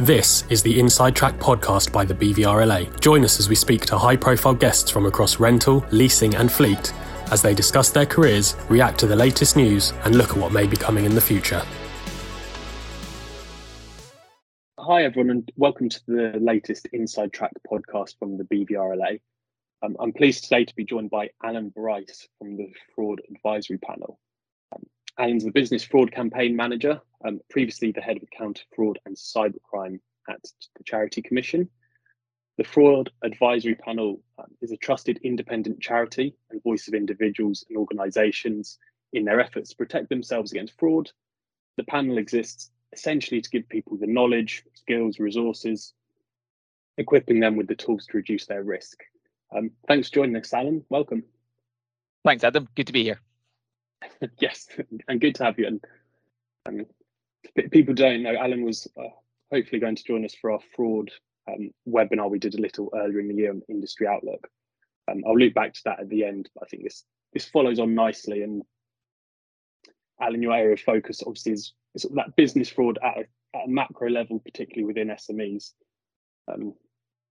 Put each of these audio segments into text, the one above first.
This is the Inside Track podcast by the BVRLA. Join us as we speak to high profile guests from across rental, leasing, and fleet as they discuss their careers, react to the latest news, and look at what may be coming in the future. Hi, everyone, and welcome to the latest Inside Track podcast from the BVRLA. Um, I'm pleased today to be joined by Alan Bryce from the Fraud Advisory Panel. Alan's the Business Fraud Campaign Manager, um, previously the Head of Counter Fraud and Cybercrime at the Charity Commission. The Fraud Advisory Panel um, is a trusted independent charity and voice of individuals and organisations in their efforts to protect themselves against fraud. The panel exists essentially to give people the knowledge, skills, resources, equipping them with the tools to reduce their risk. Um, thanks for joining us, Alan. Welcome. Thanks, Adam. Good to be here. yes, and good to have you. And um, people don't know, Alan was uh, hopefully going to join us for our fraud um, webinar we did a little earlier in the year on Industry Outlook. Um, I'll loop back to that at the end, but I think this this follows on nicely. And Alan, your area of focus obviously is, is that business fraud at a, at a macro level, particularly within SMEs. Um,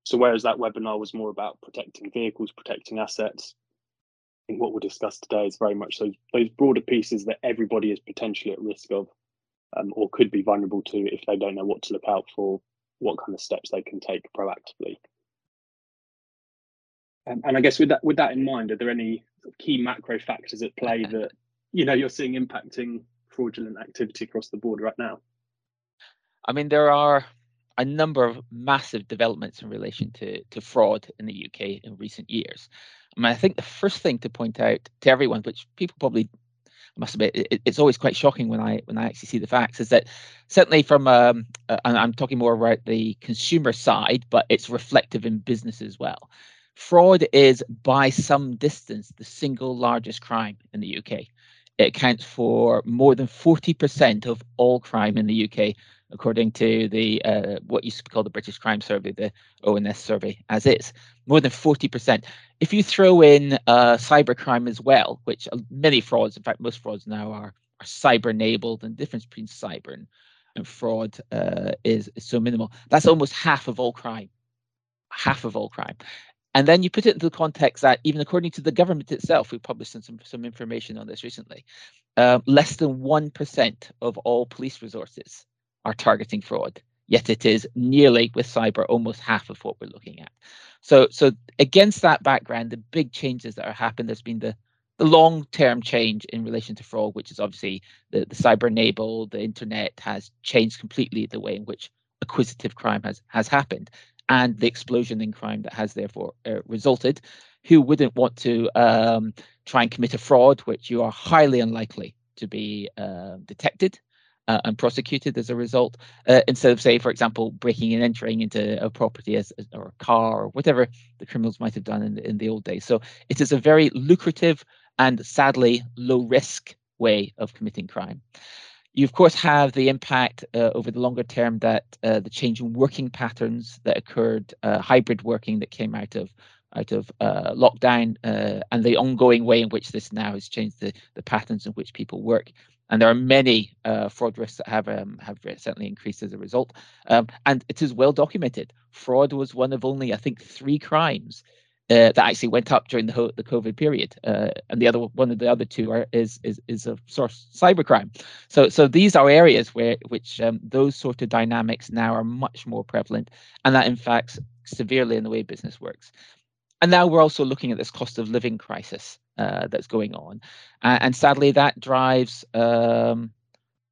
so whereas that webinar was more about protecting vehicles, protecting assets, think what we'll discuss today is very much those, those broader pieces that everybody is potentially at risk of um, or could be vulnerable to if they don't know what to look out for, what kind of steps they can take proactively. Um, and I guess with that with that in mind, are there any key macro factors at play that you know you're seeing impacting fraudulent activity across the board right now? I mean, there are a number of massive developments in relation to, to fraud in the UK in recent years. I mean, I think the first thing to point out to everyone, which people probably must admit, it, it's always quite shocking when I when I actually see the facts, is that certainly from um, uh, and I'm talking more about the consumer side, but it's reflective in business as well. Fraud is by some distance the single largest crime in the UK. It accounts for more than 40% of all crime in the UK according to the uh, what used to be called the British Crime Survey, the ONS survey, as is more than 40%. If you throw in uh, cybercrime as well, which uh, many frauds, in fact, most frauds now are, are cyber enabled, and the difference between cyber and, and fraud uh, is, is so minimal. That's almost half of all crime. Half of all crime. And then you put it into the context that even according to the government itself, we published some some information on this recently. Uh, less than one percent of all police resources are targeting fraud. Yet it is nearly with cyber almost half of what we're looking at. So, so against that background, the big changes that are happened, there's been the the long-term change in relation to fraud, which is obviously the, the cyber-enabled, the internet has changed completely the way in which acquisitive crime has has happened, and the explosion in crime that has therefore uh, resulted. Who wouldn't want to um, try and commit a fraud, which you are highly unlikely to be uh, detected uh, and prosecuted as a result, uh, instead of, say, for example, breaking and entering into a property as, or a car or whatever the criminals might have done in, in the old days. So it is a very lucrative and sadly low risk way of committing crime. You, of course, have the impact uh, over the longer term that uh, the change in working patterns that occurred, uh, hybrid working that came out of out of uh, lockdown, uh, and the ongoing way in which this now has changed the, the patterns in which people work and there are many uh, fraud risks that have um, have certainly increased as a result. Um, and it is well documented. Fraud was one of only, I think, three crimes uh, that actually went up during the the COVID period, uh, and the other one of the other two are is is is a source cybercrime. So so these are areas where which um, those sort of dynamics now are much more prevalent, and that impacts severely in the way business works. And now we're also looking at this cost of living crisis uh, that's going on, and sadly that drives um,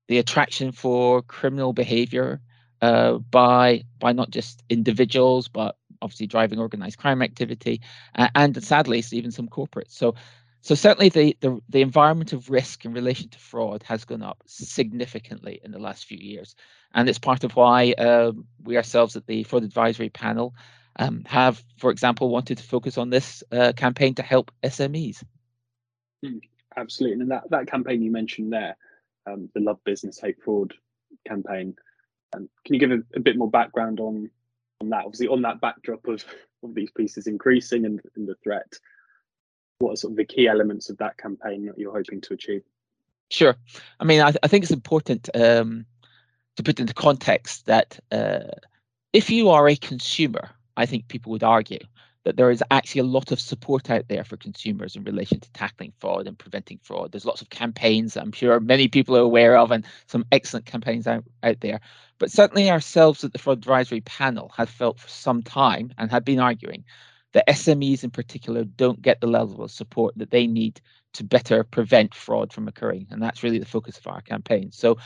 the attraction for criminal behaviour uh, by by not just individuals but obviously driving organized crime activity, and sadly even some corporates. So. So certainly the, the, the environment of risk in relation to fraud has gone up significantly in the last few years, and it's part of why uh, we ourselves at the Fraud Advisory Panel um, have, for example, wanted to focus on this uh, campaign to help SMEs. Mm, absolutely, and that, that campaign you mentioned there, um, the Love Business Hate Fraud campaign, um, can you give a, a, bit more background on on that? Obviously, on that backdrop of, of these pieces increasing and, and the threat, what are sort of the key elements of that campaign that you're hoping to achieve? Sure. I mean, I, I think it's important um, to put into context that uh, if you are a consumer, I think people would argue that there is actually a lot of support out there for consumers in relation to tackling fraud and preventing fraud. There's lots of campaigns I'm sure many people are aware of and some excellent campaigns out, out there. But certainly ourselves at the Fraud Advisory Panel have felt for some time and have been arguing that SMEs in particular don't get the level of support that they need to better prevent fraud from occurring. And that's really the focus of our campaign. So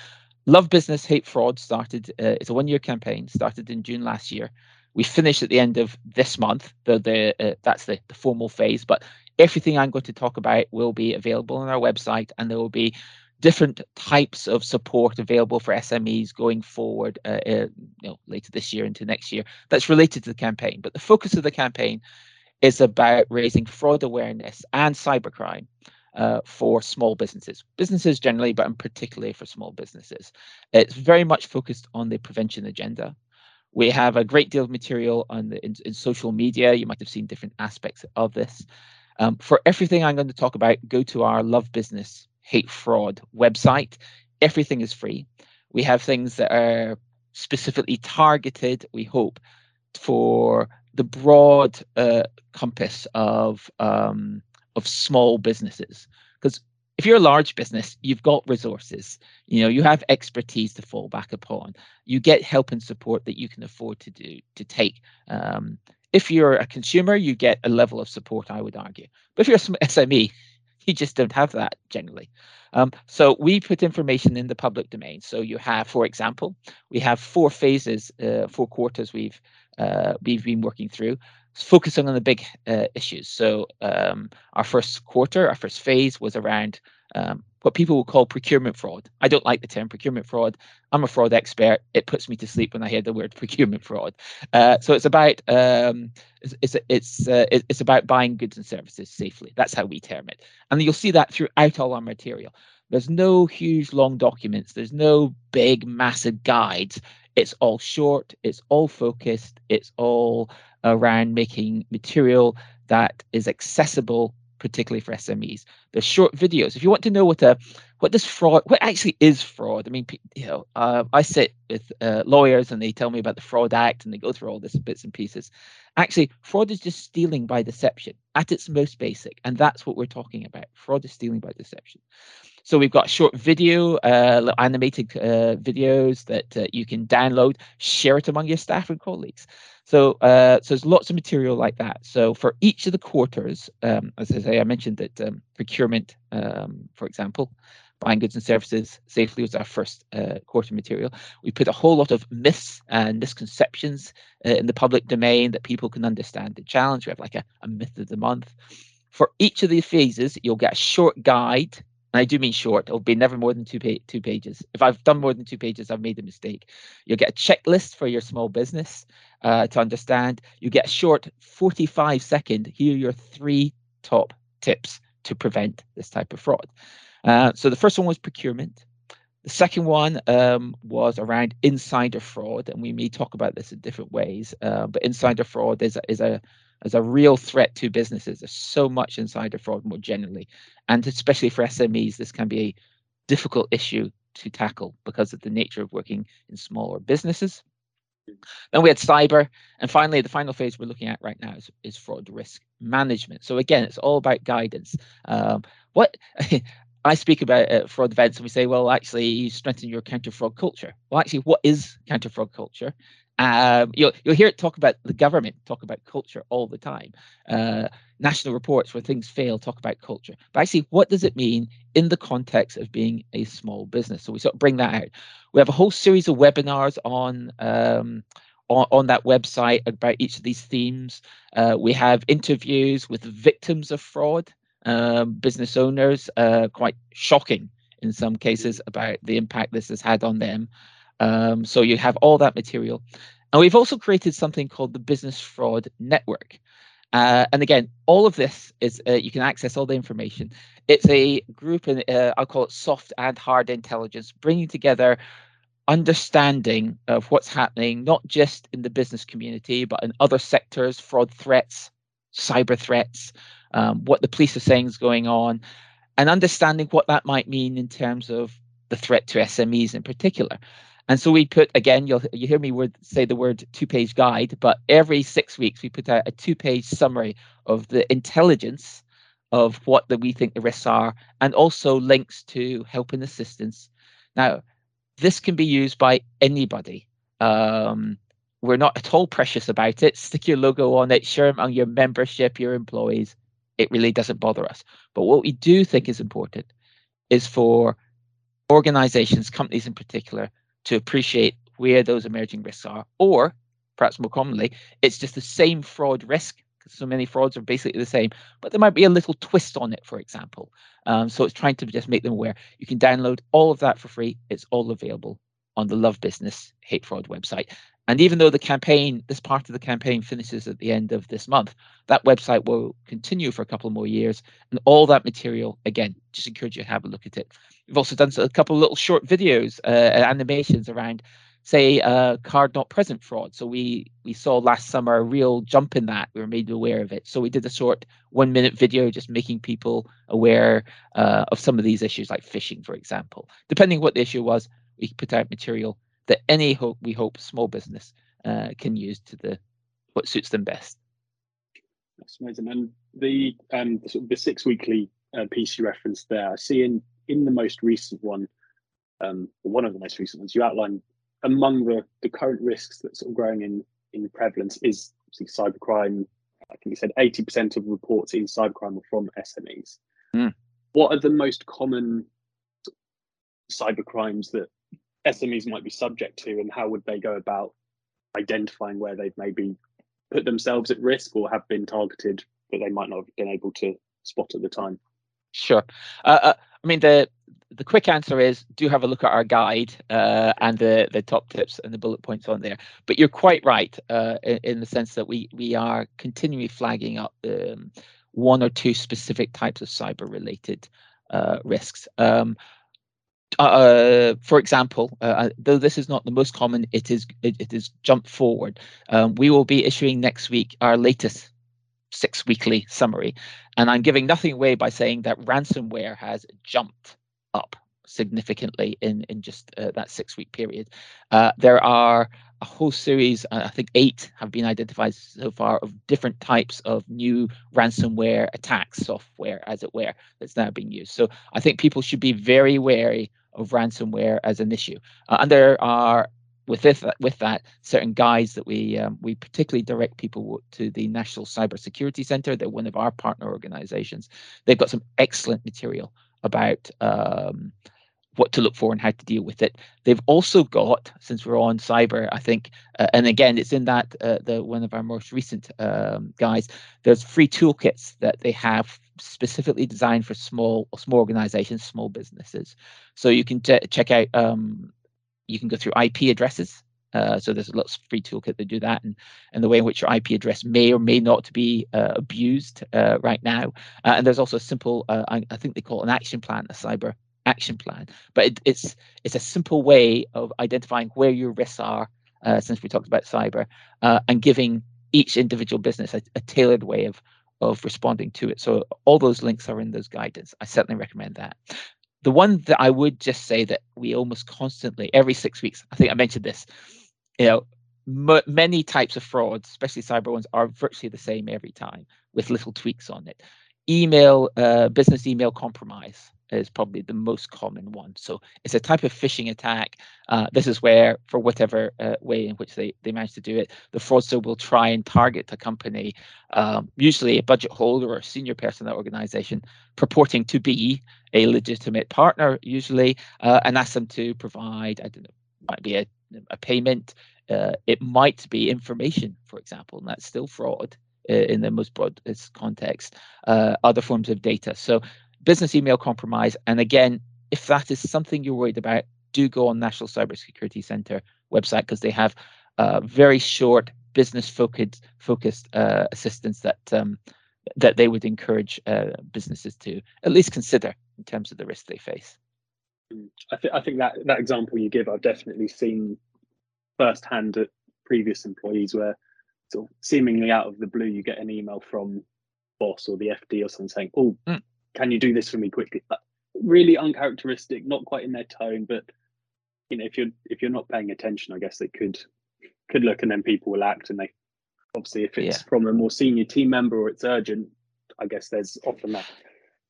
Love Business Hate Fraud started, uh, it's a one year campaign, started in June last year. We finish at the end of this month. The, the uh, that's the, the formal phase, but everything I'm going to talk about will be available on our website, and there will be different types of support available for SMEs going forward, uh, uh, you know, later this year into next year. That's related to the campaign, but the focus of the campaign is about raising fraud awareness and cybercrime uh, for small businesses, businesses generally, but particularly for small businesses. It's very much focused on the prevention agenda. We have a great deal of material on the, in, in social media. You might have seen different aspects of this. Um, for everything I'm going to talk about, go to our Love Business Hate Fraud website. Everything is free. We have things that are specifically targeted, we hope, for the broad uh, compass of um, of small businesses. If you're a large business, you've got resources, you know, you have expertise to fall back upon. You get help and support that you can afford to do to take. Um, if you're a consumer, you get a level of support, I would argue. But if you're a SME, you just don't have that generally. Um, so we put information in the public domain. So you have, for example, we have four phases, uh, four quarters we've uh, we've been working through focusing on the big uh, issues. So um, our first quarter, our first phase was around um, what people will call procurement fraud. I don't like the term procurement fraud. I'm a fraud expert. It puts me to sleep when I hear the word procurement fraud. Uh, so it's about um, it's it's it's, uh, it's about buying goods and services safely. That's how we term it, and you'll see that throughout all our material. There's no huge long documents. There's no big massive guides. It's all short. It's all focused. It's all around making material that is accessible particularly for SMEs. The short videos. If you want to know what a what does fraud, what actually is fraud? I mean, you know, uh, I sit with uh, lawyers and they tell me about the Fraud Act and they go through all this bits and pieces. Actually, fraud is just stealing by deception at its most basic, and that's what we're talking about. Fraud is stealing by deception. So we've got short video, uh, animated uh, videos that uh, you can download, share it among your staff and colleagues. So, uh, so there's lots of material like that. So for each of the quarters, um, as I say, I mentioned that um, procurement, um, for example, buying goods and services safely was our first uh, quarter material. We put a whole lot of myths and misconceptions uh, in the public domain that people can understand the challenge. We have like a, a myth of the month. For each of these phases, you'll get a short guide and I do mean short. It'll be never more than two pa- two pages. If I've done more than two pages, I've made a mistake. You'll get a checklist for your small business uh, to understand. You get a short 45 second. Here are your three top tips to prevent this type of fraud. Uh, so the first one was procurement. The second one um, was around insider fraud, and we may talk about this in different ways. Uh, but insider fraud is a, is a as a real threat to businesses. There's so much insider fraud more generally, and especially for SMEs, this can be a difficult issue to tackle because of the nature of working in smaller businesses. Then we had cyber, and finally, the final phase we're looking at right now is, is fraud risk management. So again, it's all about guidance. Um, what I speak about uh, fraud events, and we say, well, actually, you strengthen your counter fraud culture. Well, actually, what is counter fraud culture? Um, you'll you'll hear it talk about the government talk about culture all the time. Uh, national reports where things fail talk about culture. But actually, what does it mean in the context of being a small business? So we sort of bring that out. We have a whole series of webinars on. Um, on, on that website about each of these themes. Uh, we have interviews with victims of fraud, um, business owners, uh, quite shocking in some cases about the impact this has had on them. Um, so you have all that material. And we've also created something called the Business Fraud Network. Uh, and again, all of this is uh, you can access all the information. It's a group, and uh, I'll call it soft and hard intelligence, bringing together understanding of what's happening, not just in the business community, but in other sectors, fraud threats, cyber threats, um, what the police are saying is going on, and understanding what that might mean in terms of the threat to SMEs in particular. And so we put again, you'll you hear me word, say the word two-page guide, but every six weeks we put out a two-page summary of the intelligence of what the, we think the risks are, and also links to help and assistance. Now, this can be used by anybody. Um, we're not at all precious about it. Stick your logo on it, share among your membership, your employees. It really doesn't bother us. But what we do think is important is for organizations, companies in particular, to appreciate where those emerging risks are, or perhaps more commonly, it's just the same fraud risk. So many frauds are basically the same, but there might be a little twist on it, for example. Um, so it's trying to just make them aware. You can download all of that for free. It's all available on the Love Business Hate Fraud website. And even though the campaign, this part of the campaign finishes at the end of this month, that website will continue for a couple more years. And all that material, again, just encourage you to have a look at it. We've also done a couple of little short videos, uh, animations around, say, uh, card not present fraud. So we we saw last summer a real jump in that. We were made aware of it. So we did a short one minute video just making people aware uh, of some of these issues, like phishing, for example. Depending what the issue was, we put out material that any hope we hope small business uh, can use to the what suits them best. That's amazing. And the um the, sort of the six weekly uh, piece you referenced there, I see in in the most recent one, um, one of the most recent ones, you outline among the the current risks that sort of growing in in prevalence is cybercrime. I think you said eighty percent of reports in cybercrime are from SMEs. Mm. What are the most common cyber crimes that SMEs might be subject to, and how would they go about identifying where they've maybe put themselves at risk or have been targeted, but they might not have been able to spot at the time? Sure. Uh, uh, I mean, the the quick answer is do have a look at our guide uh, and the the top tips and the bullet points on there. But you're quite right uh, in, in, the sense that we we are continually flagging up um, one or two specific types of cyber related uh, risks. Um, uh, for example, uh, uh, though this is not the most common, it is it, it is jumped forward. Um, we will be issuing next week our latest six weekly summary, and I'm giving nothing away by saying that ransomware has jumped up significantly in in just uh, that six week period. Uh, there are a whole series, uh, I think eight have been identified so far of different types of new ransomware attack software, as it were, that's now being used. So I think people should be very wary of ransomware as an issue. Uh, and there are with this, with that certain guides that we um, we particularly direct people to the National Cybersecurity Center. They're one of our partner organizations. They've got some excellent material about um, what to look for and how to deal with it. They've also got, since we're on cyber, I think, uh, and again, it's in that uh, the one of our most recent um, guys. There's free toolkits that they have specifically designed for small small organizations, small businesses. So you can check out. Um, you can go through IP addresses. Uh, so there's lots of free toolkit that do that, and and the way in which your IP address may or may not be uh, abused uh, right now. Uh, and there's also a simple, uh, I, I, think they call it an action plan, a cyber action plan. But it, it's it's a simple way of identifying where your risks are, uh, since we talked about cyber, and giving each individual business a, a, tailored way of of responding to it. So all those links are in those guidance. I certainly recommend that. The one that I would just say that we almost constantly, every six weeks, I think I mentioned this, you know, m- many types of frauds, especially cyber ones, are virtually the same every time with little tweaks on it. Email, uh, business email compromise is probably the most common one. So it's a type of phishing attack. Uh, this is where, for whatever uh, way in which they, they manage to do it, the fraudster will try and target a company, um, usually a budget holder or a senior person in that organization, purporting to be a legitimate partner, usually, uh, and ask them to provide, I don't know, might be a, a payment. Uh, it might be information, for example, and that's still fraud in the most broadest context, uh, other forms of data. So business email compromise. And again, if that is something you're worried about, do go on National Cybersecurity Center website because they have uh, very short business focused focused uh, assistance that um, that they would encourage uh, businesses to at least consider in terms of the risk they face. Mm. I think I think that that example you give, I've definitely seen firsthand at previous employees where sort of seemingly out of the blue you get an email from boss or the FD or something saying, "Oh, mm can you do this for me quickly? Really uncharacteristic, not quite in their tone, but you know if you're if you're not paying attention, I guess it could could look, and then people will act, and they obviously if it's yeah. from a more senior team member or it's urgent, I guess there's often that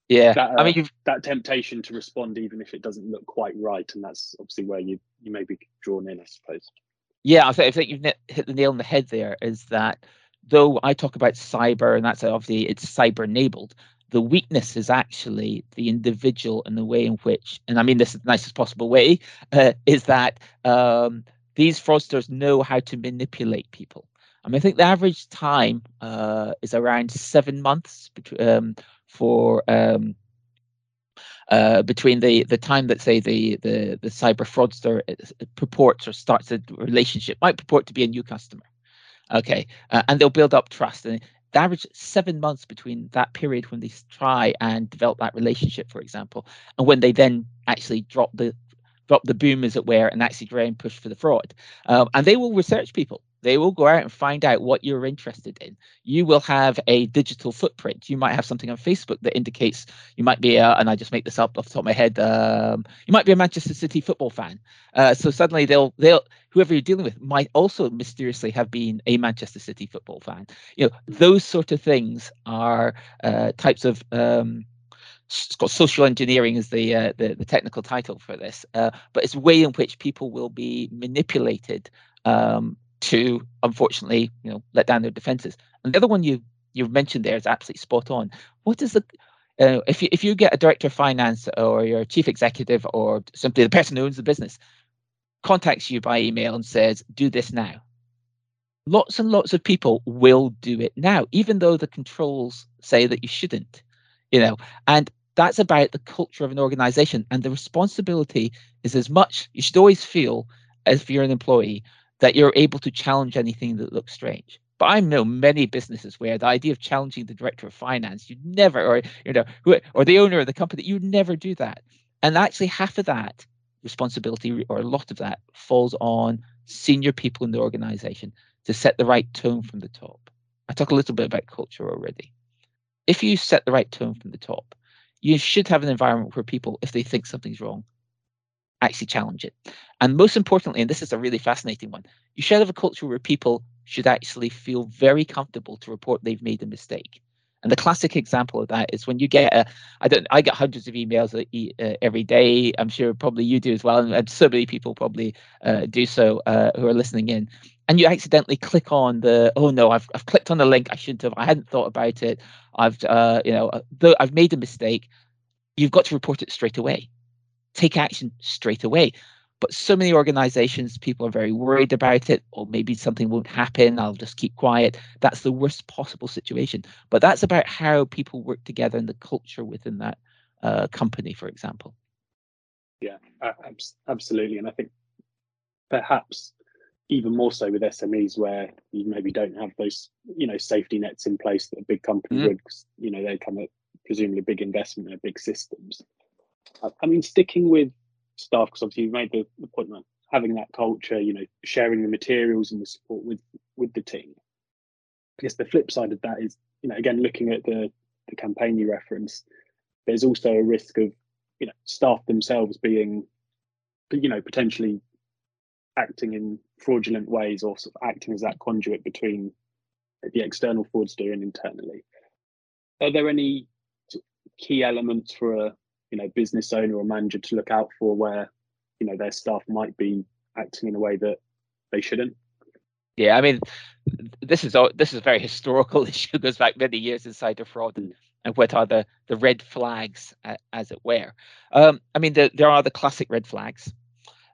yeah that, uh, i mean you've... that temptation to respond even if it doesn't look quite right and that's obviously where you you may be drawn in i suppose yeah i think, I think you've hit the nail on the head there is that though i talk about cyber and that's obviously it's cyber enabled the weakness is actually the individual and the way in which and i mean this is the nicest possible way uh, is that um, these fraudsters know how to manipulate people. I mean, I think the average time uh, is around seven months um, for um, uh, between the the time that say the the the cyber fraudster uh, purports or starts a relationship might purport to be a new customer. Okay uh, and they'll build up trust and the average seven months between that period when they try and develop that relationship for example and when they then actually drop the drop the boom as it were and actually try and push for the fraud. Um, and they will research people they will go out and find out what you're interested in. You will have a digital footprint. You might have something on Facebook that indicates you might be, a, and I just make this up off the top of my head, um, you might be a Manchester City football fan. Uh, so suddenly they'll, they'll, whoever you're dealing with might also mysteriously have been a Manchester City football fan. You know, those sort of things are uh, types of, um, it's got social engineering as the, uh, the, the technical title for this, uh, but it's a way in which people will be manipulated um, to unfortunately, you know, let down their defenses. And the other one you you've mentioned there is absolutely spot on. What is the uh, if you if you get a director of finance or your chief executive or simply the person who owns the business contacts you by email and says, "Do this now," lots and lots of people will do it now, even though the controls say that you shouldn't. You know, and that's about the culture of an organization, and the responsibility is as much. You should always feel as if you're an employee that you're able to challenge anything that looks strange. But I know many businesses where the idea of challenging the director of finance, you'd never, or you know, or the owner of the company, you'd never do that. And actually, half of that responsibility, or a lot of that, falls on senior people in the organization to set the right tone from the top. I talk a little bit about culture already. If you set the right tone from the top, you should have an environment where people, if they think something's wrong, actually challenge it. And most importantly, and this is a really fascinating one, you should have a culture where people should actually feel very comfortable to report they've made a mistake. And the classic example of that is when you get a, I don't, I get hundreds of emails uh, every day. I'm sure probably you do as well, and, so many people probably uh, do so uh, who are listening in. And you accidentally click on the, oh no, I've, I've clicked on the link. I shouldn't have. I hadn't thought about it. I've, uh, you know, uh, I've made a mistake. You've got to report it straight away take action straight away. But so many organizations, people are very worried about it, or maybe something won't happen. I'll just keep quiet. That's the worst possible situation. But that's about how people work together and the culture within that uh, company, for example. Yeah, absolutely. And I think perhaps even more so with SMEs where you maybe don't have those, you know, safety nets in place that a big company mm. would, you know, they come at presumably big investment in big systems. I mean, sticking with staff because obviously you made the, the point that having that culture, you know, sharing the materials and the support with with the team. I guess the flip side of that is, you know, again looking at the the campaign you referenced, there's also a risk of, you know, staff themselves being, you know, potentially acting in fraudulent ways or sort of acting as that conduit between the external fraudster and internally. Are there any key elements for a you know business owner or manager to look out for where you know their staff might be acting in a way that they shouldn't yeah i mean this is this is a very historical issue goes back many years inside of fraud and, and what are the the red flags as it were um, i mean the, there are the classic red flags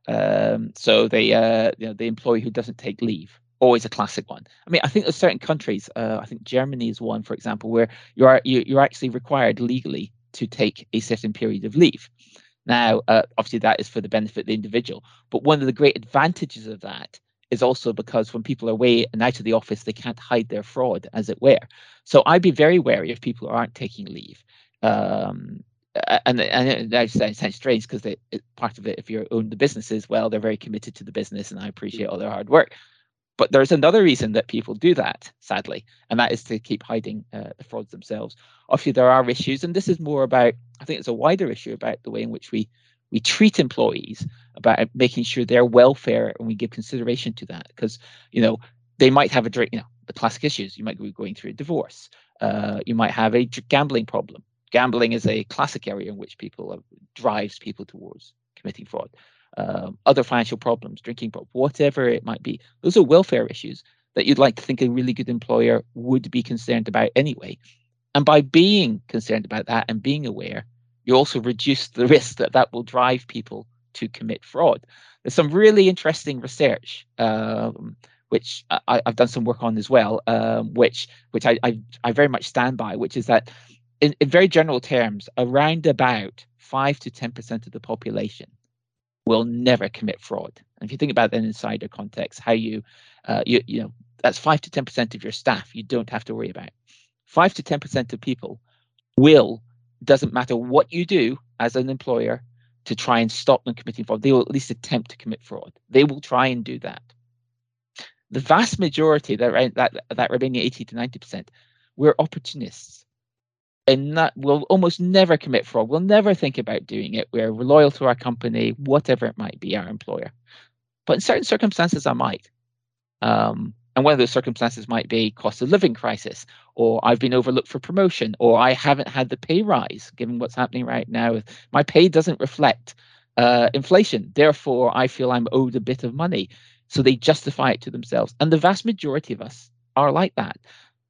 um, so the uh, you know the employee who doesn't take leave always a classic one. I mean, I think there's certain countries. Uh, I think Germany is one, for example, where you are you, you're actually required legally to take a certain period of leave. Now, uh, obviously, that is for the benefit of the individual. But one of the great advantages of that is also because when people are away and out of the office, they can't hide their fraud, as it were. So I'd be very wary of people who aren't taking leave. Um, and and that sounds strange because part of it, if you own the businesses, well, they're very committed to the business, and I appreciate all their hard work. But there's another reason that people do that, sadly, and that is to keep hiding uh, the frauds themselves. Obviously, there are issues, and this is more about, I think it's a wider issue about the way in which we we treat employees about making sure their welfare and we give consideration to that. Because you know they might have a you know the classic issues. You might be going through a divorce uh, you might have a gambling problem. Gambling is a classic area in which people drives people towards committing fraud um, other financial problems drinking problems whatever it might be those are welfare issues that you'd like to think a really good employer would be concerned about anyway and by being concerned about that and being aware you also reduce the risk that that will drive people to commit fraud. There's some really interesting research, um, which I, have done some work on as well, um, which which I, I, I very much stand by, which is that in, in very general terms, around about five to ten percent of the population will never commit fraud. And if you think about that in insider context, how you uh, you you know that's five to ten percent of your staff you don't have to worry about. Five to ten percent of people will doesn't matter what you do as an employer to try and stop them committing fraud. They will at least attempt to commit fraud. They will try and do that. The vast majority, that that that remaining 80 to 90 percent, we're opportunists, and that will almost never commit fraud. We'll never think about doing it. We're loyal to our company, whatever it might be, our employer. But in certain circumstances, I might. Um, and one of those circumstances might be cost of living crisis, or I've been overlooked for promotion, or I haven't had the pay rise given what's happening right now. My pay doesn't reflect uh, inflation. Therefore, I feel I'm owed a bit of money. So they justify it to themselves. And the vast majority of us are like that.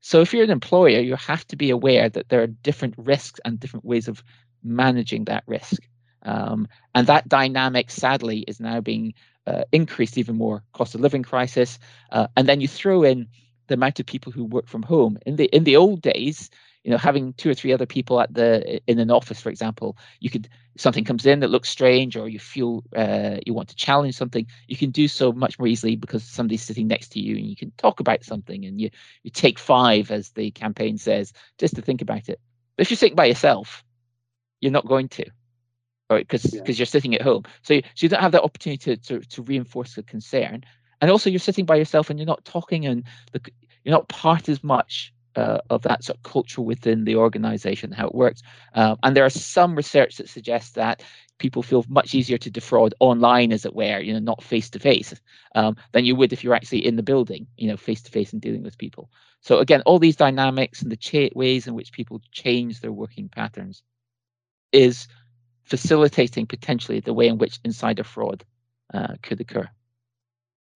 So if you're an employer, you have to be aware that there are different risks and different ways of managing that risk. Um, and that dynamic, sadly, is now being uh, increased even more. Cost of living crisis, uh, and then you throw in the amount of people who work from home. In the in the old days, you know, having two or three other people at the in an office, for example, you could something comes in that looks strange, or you feel uh, you want to challenge something, you can do so much more easily because somebody's sitting next to you, and you can talk about something, and you you take five, as the campaign says, just to think about it. But if you're sitting by yourself, you're not going to right? Because because yeah. you're sitting at home, so you, so you don't have that opportunity to, to to reinforce the concern, and also you're sitting by yourself and you're not talking and the, you're not part as much uh, of that sort of culture within the organization, how it works. Um, and there are some research that suggests that people feel much easier to defraud online, as it were, you know, not face to face, than you would if you're actually in the building, you know, face to face and dealing with people. So again, all these dynamics and the cha- ways in which people change their working patterns is facilitating potentially the way in which insider fraud uh, could occur.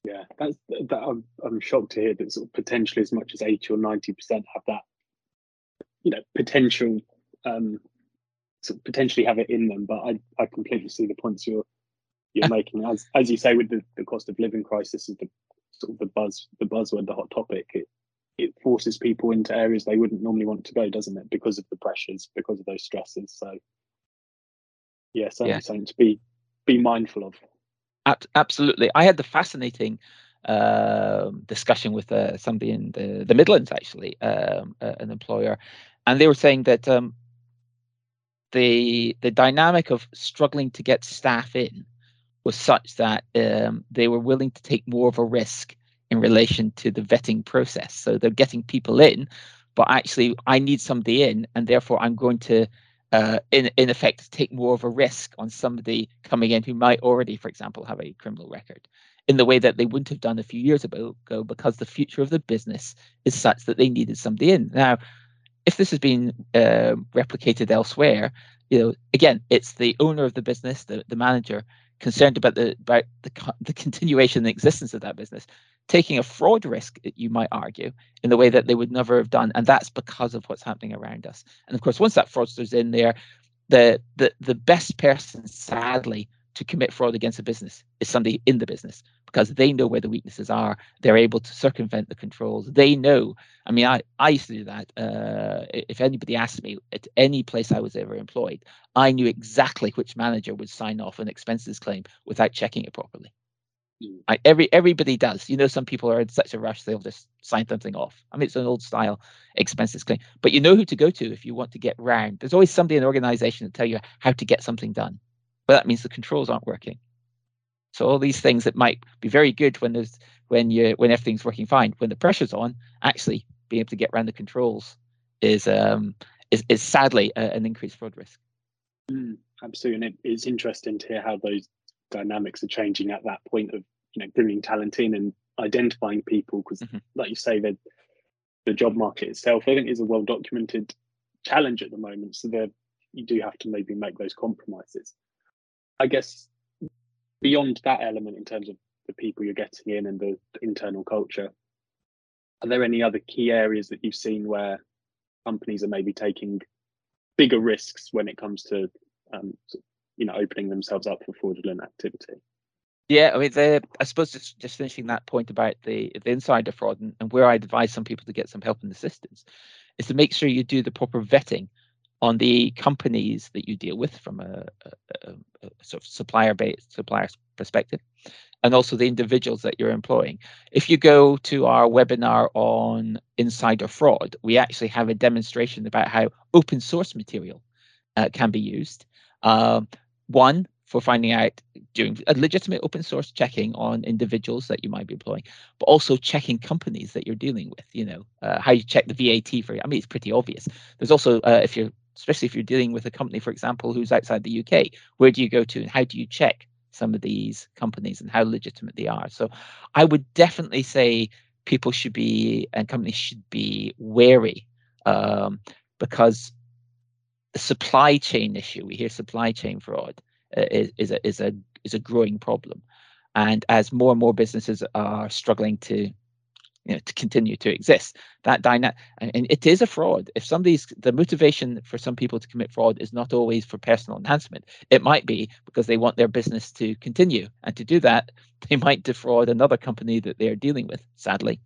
Yeah, that's that. I'm, I'm shocked to hear that sort of potentially as much as eighty or ninety percent have that, you know, potential, um, sort of potentially have it in them. But I, I completely see the points you're you're making. As as you say, with the, the cost of living crisis is the sort of the buzz the buzzword, the hot topic. It it forces people into areas they wouldn't normally want to go, doesn't it? Because of the pressures, because of those stresses. So yeah, certainly yeah. something to be be mindful of. Absolutely, I had the fascinating uh, discussion with uh, somebody in the, the Midlands, actually, um, uh, an employer, and they were saying that um, the the dynamic of struggling to get staff in was such that um, they were willing to take more of a risk in relation to the vetting process. So they're getting people in, but actually, I need somebody in, and therefore I'm going to uh, in in effect take more of a risk on somebody coming in who might already, for example, have a criminal record, in the way that they wouldn't have done a few years ago, because the future of the business is such that they needed somebody in. Now, if this has been uh, replicated elsewhere, you know, again, it's the owner of the business, the the manager, concerned about the about the the continuation and existence of that business, taking a fraud risk, uh, you might argue, in the way that they would never have done, and that's because of what's happening around us. And of course, once that fraudster's in there, the the the best person, sadly, to commit fraud against a business is somebody in the business because they know where the weaknesses are. They're able to circumvent the controls. They know. I mean, I, I used to do that. Uh, if anybody asked me at any place I was ever employed, I knew exactly which manager would sign off an expenses claim without checking it properly. Mm. I, every everybody does. You know, some people are in such a rush they'll just sign something off. I mean, it's an old style expenses claim, but you know who to go to if you want to get round. There's always somebody in the organization to tell you how to get something done, but that means the controls aren't working. So all these things that might be very good when there's when you when everything's working fine, when the pressure's on, actually being able to get around the controls is um is, is sadly a, an increased fraud risk. Mm. absolutely. And it, it's interesting to hear how those dynamics are changing at that point of you know bringing talent in and identifying people because, mm-hmm. like you say, the the job market itself, I think, is a well documented challenge at the moment. So there, you do have to maybe make those compromises. I guess beyond that element, in terms of the people you're getting in and the, internal culture, are there any other key areas that you've seen where companies are maybe taking bigger risks when it comes to um, you know opening themselves up for fraudulent activity? Yeah i mean the, i suppose just, just finishing that point about the, the insider fraud and, and where i advise some people to get some help and assistance is to make sure you do the proper vetting on the companies that you deal with from a, a, a sort of supplier based supplier perspective and also the individuals that you're employing. If you go to our webinar on insider fraud, we actually have a demonstration about how open source material uh, can be used. Um, one, for finding out doing a legitimate open source checking on individuals that you might be employing, but also checking companies that you're dealing with. You know, uh, how you check the VAT for. I mean, it's pretty obvious. There's also uh, if you're especially if you're dealing with a company, for example, who's outside the UK, where do you go to and how do you check some of these companies and how legitimate they are. So I would definitely say people should be and companies should be wary um, because the supply chain issue, we hear supply chain fraud uh, is, is a is a is a growing problem. And as more and more businesses are struggling to you know to continue to exist. That dynamic and it is a fraud. If somebody's the motivation for some people to commit fraud is not always for personal enhancement it might be because they want their business to continue. And to do that they might defraud another company that they're dealing with sadly.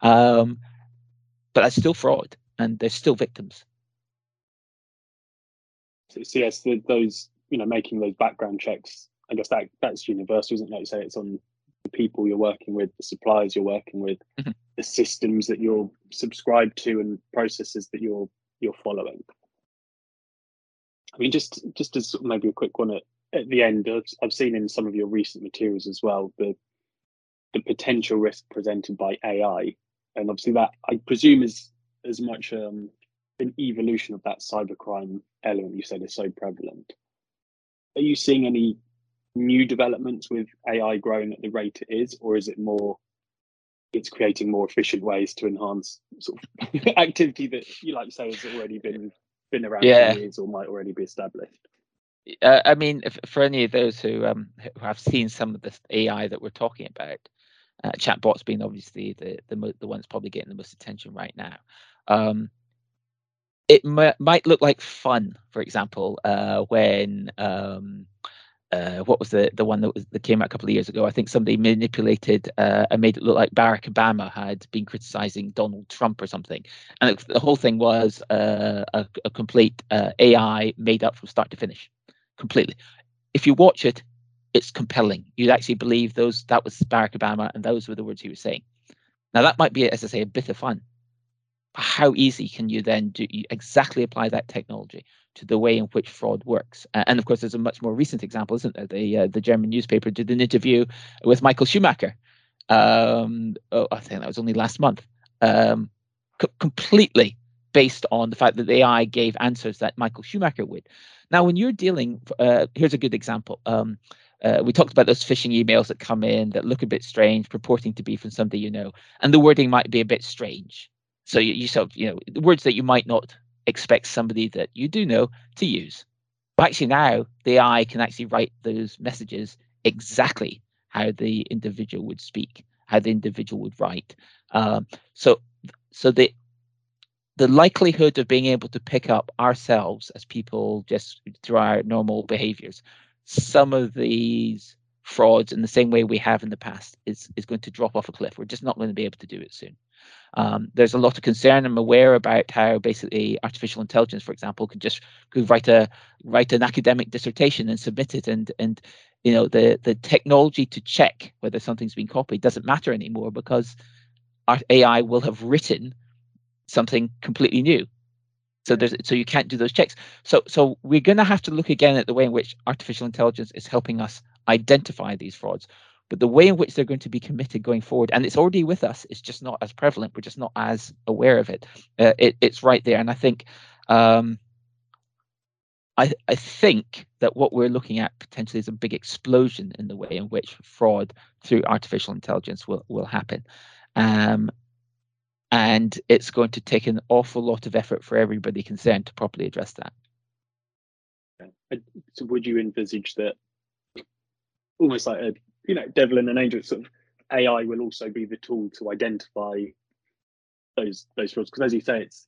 Um, but that's still fraud and they're still victims. So, so yes the, those you know making those background checks i guess that that's universal isn't it? Like say it's on people you're working with, the suppliers you're working with, mm-hmm. the systems that you're subscribed to, and processes that you're you're following. I mean, just just as maybe a quick one at, at the end, I've, I've seen in some of your recent materials as well the the potential risk presented by AI, and obviously that I presume is as much um, an evolution of that cybercrime element you said is so prevalent. Are you seeing any new developments with AI growing at the rate it is, or is it more it's creating more efficient ways to enhance sort of activity that you like to say has already been been around yeah. for years or might already be established? Uh, I mean, if, for any of those who um, who have seen some of this AI that we're talking about, uh, chatbots being obviously the the the ones probably getting the most attention right now. Um, it m- might look like fun, for example, uh, when um, uh, what was the the one that was that came out a couple of years ago? I think somebody manipulated uh, and made it look like Barack Obama had been criticizing Donald Trump or something, and it, the whole thing was uh, a, a, complete uh, AI made up from start to finish, completely. If you watch it, it's compelling. You'd actually believe those that was Barack Obama and those were the words he was saying. Now that might be, as I say, a bit of fun. How easy can you then do you exactly apply that technology to the way in which fraud works. Uh, and of course, there's a much more recent example, isn't there? The uh, the German newspaper did an interview with Michael Schumacher. Um, oh, I think that was only last month. Um, completely based on the fact that the AI gave answers that Michael Schumacher would. Now, when you're dealing, uh, here's a good example. Um, uh, we talked about those phishing emails that come in that look a bit strange, purporting to be from somebody you know, and the wording might be a bit strange. So you, you sort of, you know, words that you might not expect somebody that you do know to use. But actually, now the AI can actually write those messages exactly how the individual would speak, how the individual would write. Um, so, so the the likelihood of being able to pick up ourselves as people just through our normal behaviors, some of these frauds in the same way we have in the past is is going to drop off a cliff. We're just not going to be able to do it soon. Um, there's a lot of concern. I'm aware about how basically artificial intelligence, for example, could just could write a write an academic dissertation and submit it, and and you know the the technology to check whether something's been copied doesn't matter anymore because our AI will have written something completely new. So there's so you can't do those checks. So so we're going to have to look again at the way in which artificial intelligence is helping us identify these frauds but the way in which they're going to be committed going forward, and it's already with us, it's just not as prevalent. We're just not as aware of it. Uh, it it's right there, and I think um, I, I think that what we're looking at potentially is a big explosion in the way in which fraud through artificial intelligence will, will happen. Um, and it's going to take an awful lot of effort for everybody concerned to properly address that. So would you envisage that almost like a you know devil and an angel sort of AI will also be the tool to identify those those frauds because as you say it's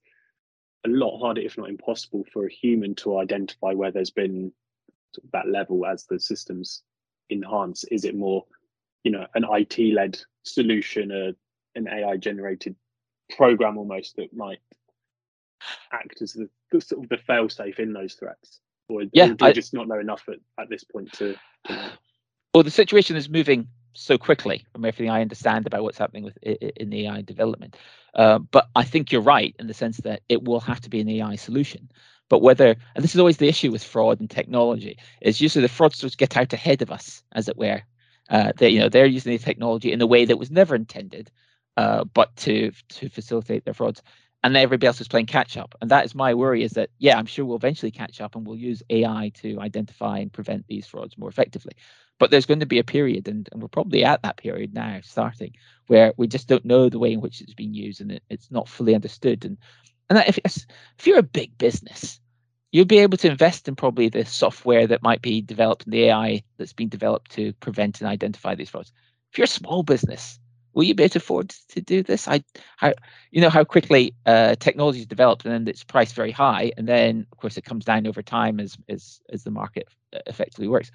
a lot harder if not impossible for a human to identify where there's been that level as the systems enhance. Is it more you know an IT led solution a an AI generated program almost that might act as the, the sort of the fail safe in those threats? Or, yeah, or do you I, just not know enough at, at this point to, to well the situation is moving so quickly from everything I understand about what's happening with in the AI development. Uh, but I think you're right in the sense that it will have to be an AI solution. But whether, and this is always the issue with fraud and technology, is usually the fraudsters get out ahead of us, as it were. Uh, they, you know, they're using the technology in a way that was never intended, uh, but to to facilitate their frauds, and everybody else is playing catch up. And that is my worry: is that yeah, I'm sure we'll eventually catch up, and we'll use AI to identify and prevent these frauds more effectively. But there's going to be a period, and, and we're probably at that period now, starting where we just don't know the way in which it's being used, and it, it's not fully understood. And and if if you're a big business, you'll be able to invest in probably the software that might be developed the AI that's been developed to prevent and identify these frauds. If you're a small business, will you be able to afford to do this? I, how, you know how quickly uh, technology is developed and then it's priced very high, and then of course it comes down over time as as as the market effectively works.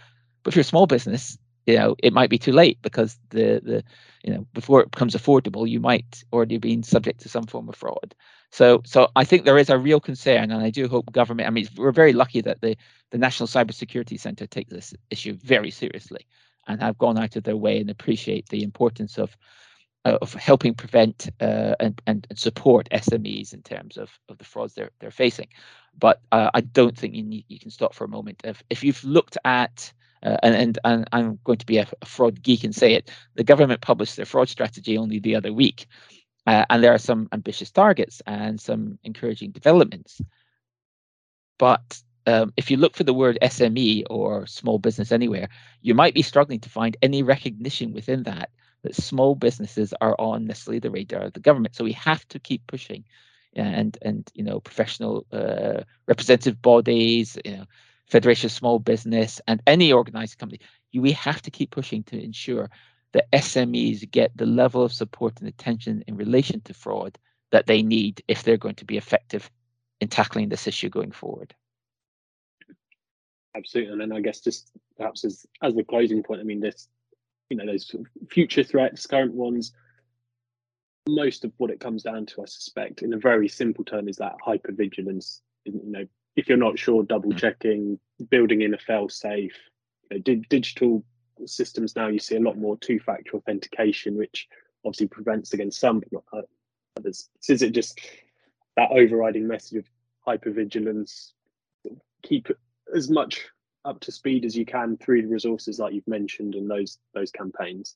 But if you're a small business, you know, it might be too late because the the you know before it becomes affordable, you might already have been subject to some form of fraud. So so I think there is a real concern, and I do hope government. I mean, we're very lucky that the the National Cybersecurity Centre take this issue very seriously and have gone out of their way and appreciate the importance of of helping prevent uh, and, and support SMEs in terms of, of the frauds they're they're facing. But uh, I don't think you need, you can stop for a moment. If if you've looked at uh, and, and, and I'm going to be a, a, fraud geek and say it. The government published their fraud strategy only the other week, uh, and there are some ambitious targets and some encouraging developments. But um, if you look for the word SME or small business anywhere, you might be struggling to find any recognition within that that small businesses are on necessarily the radar of the government. So we have to keep pushing, and and you know professional uh, representative bodies, you know Federation of Small Business, and any organized company, we have to keep pushing to ensure that SMEs get the level of support and attention in relation to fraud that they need if they're going to be effective in tackling this issue going forward. Absolutely, and then I guess just perhaps as as the closing point, I mean, this, you know, those future threats, current ones, most of what it comes down to, I suspect, in a very simple term, is that hypervigilance. You know, if you're not sure, double hmm. checking, building in a fail safe. You know, di- digital systems now, you see a lot more two factor authentication, which obviously prevents against some, but not others. So is it just that overriding message of hypervigilance? Keep as much up to speed as you can through the resources like you've mentioned and those those campaigns.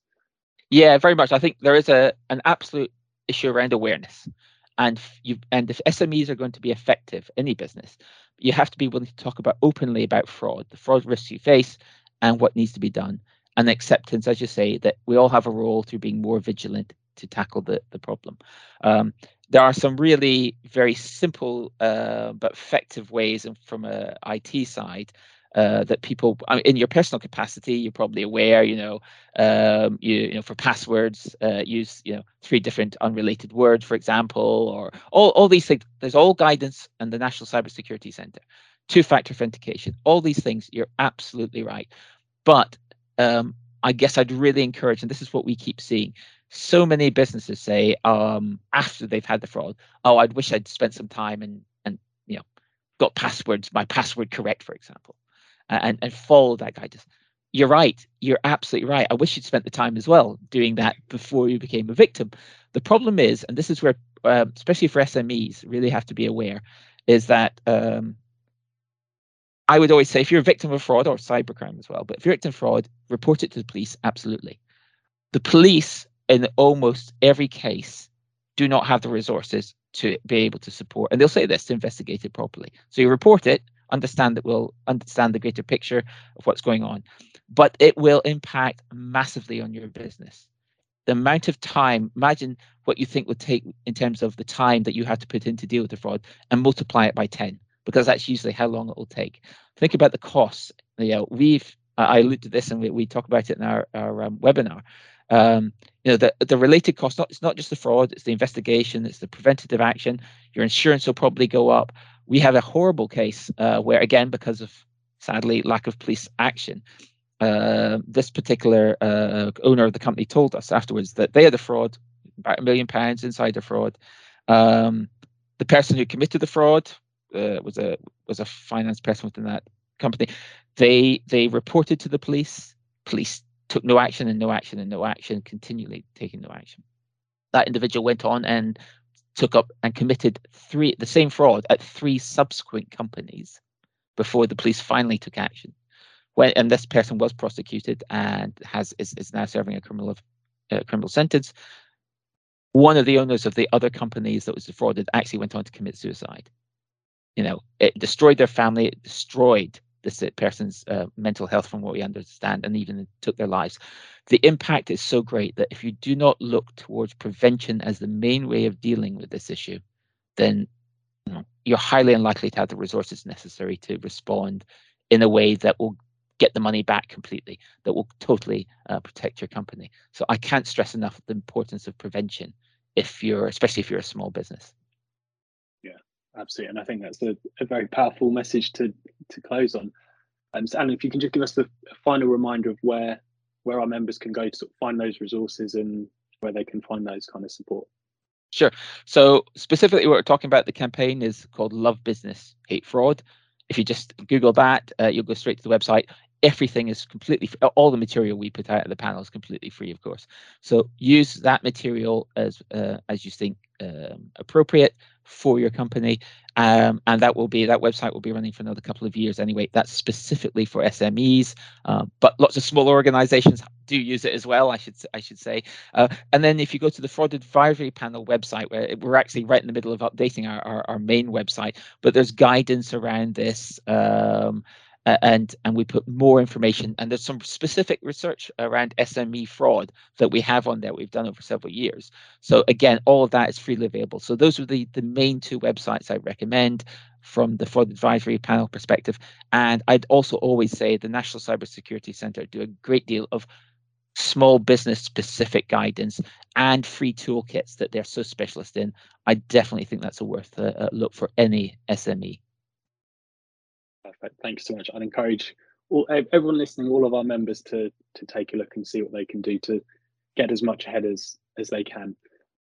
Yeah, very much. I think there is a an absolute issue around awareness and you and if SMEs are going to be effective, any business, you have to be willing to talk about openly about fraud, the fraud risks you face, and what needs to be done, and acceptance, as you say, that we all have a role through being more vigilant to tackle the the problem. Um, there are some really very simple uh, but effective ways and from a IT side uh, that people I mean, in your personal capacity you're probably aware you know um, you, you know for passwords uh, use you know three different unrelated words for example or all, all these things. There's all guidance and the national cybersecurity center two-factor authentication all these things you're absolutely right. But um, i guess i'd really encourage and this is what we keep seeing so many businesses say um, after they've had the fraud oh i'd wish i'd spent some time and and you know got passwords my password correct for example and, and follow that guidance. You're right. You're absolutely right. I wish you'd spent the time as well doing that before you became a victim. The problem is, and this is where, uh, especially for SMEs, really have to be aware, is that um, I would always say if you're a victim of fraud or cybercrime as well, but if you're a victim of fraud, report it to the police. Absolutely. The police, in almost every case, do not have the resources to be able to support, and they'll say this to investigate it properly. So you report it, understand that we'll understand the greater picture of what's going on. But it will impact massively on your business. The amount of time, imagine what you think would take in terms of the time that you have to put in to deal with the fraud and multiply it by 10, because that's usually how long it will take. Think about the costs. You know, we've I alluded to this and we, we talk about it in our, our um, webinar. Um, you know, the, the related costs, not, it's not just the fraud, it's the investigation, it's the preventative action. Your insurance will probably go up. We have a horrible case uh, where, again, because of sadly lack of police action, uh, this particular uh, owner of the company told us afterwards that they had a fraud, about a million pounds inside the fraud. Um, the person who committed the fraud uh, was a was a finance person within that company. They they reported to the police. Police took no action and no action and no action, continually taking no action. That individual went on and took up and committed three the same fraud at three subsequent companies before the police finally took action. When and this person was prosecuted and has is, is now serving a criminal uh, criminal sentence. One of the owners of the other companies that was defrauded actually went on to commit suicide. You know, it destroyed their family. It destroyed this person's uh, mental health, from what we understand, and even took their lives. The impact is so great that if you do not look towards prevention as the main way of dealing with this issue, then you know, you're highly unlikely to have the resources necessary to respond in a way that will get the money back completely, that will totally uh, protect your company. So I can't stress enough the importance of prevention if you're, especially if you're a small business. Absolutely, and I think that's a, a very powerful message to to close on. Um, so Alan, if you can just give us the final reminder of where where our members can go to sort of find those resources and where they can find those kind of support. Sure. So specifically, what we're talking about the campaign is called Love Business Hate Fraud. If you just Google that, uh, you'll go straight to the website. Everything is completely all the material we put out of the panel is completely free, of course. So use that material as uh, as you think um, appropriate for your company. Um, and that will be that website will be running for another couple of years anyway. That's specifically for SMEs, uh, but lots of small organizations do use it as well. I should I should say. Uh, and then if you go to the fraud advisory panel website, where we're actually right in the middle of updating our our, our main website, but there's guidance around this. Um, and and we put more information and there's some specific research around SME fraud that we have on there we've done over several years. So again, all of that is freely available. So those are the the main two websites I recommend from the fraud advisory panel perspective. And I'd also always say the National Cybersecurity Centre do a great deal of small business specific guidance and free toolkits that they're so specialist in. I definitely think that's a worth a, a look for any SME. Perfect. Thank you so much. I'd encourage all, everyone listening, all of our members, to to take a look and see what they can do to get as much ahead as as they can.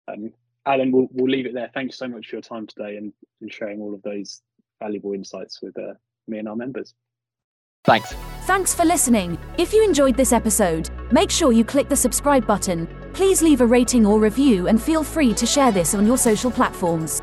Um, Alan, we'll we'll leave it there. Thank you so much for your time today and, and sharing all of those valuable insights with uh, me and our members. Thanks. Thanks for listening. If you enjoyed this episode, make sure you click the subscribe button. Please leave a rating or review and feel free to share this on your social platforms.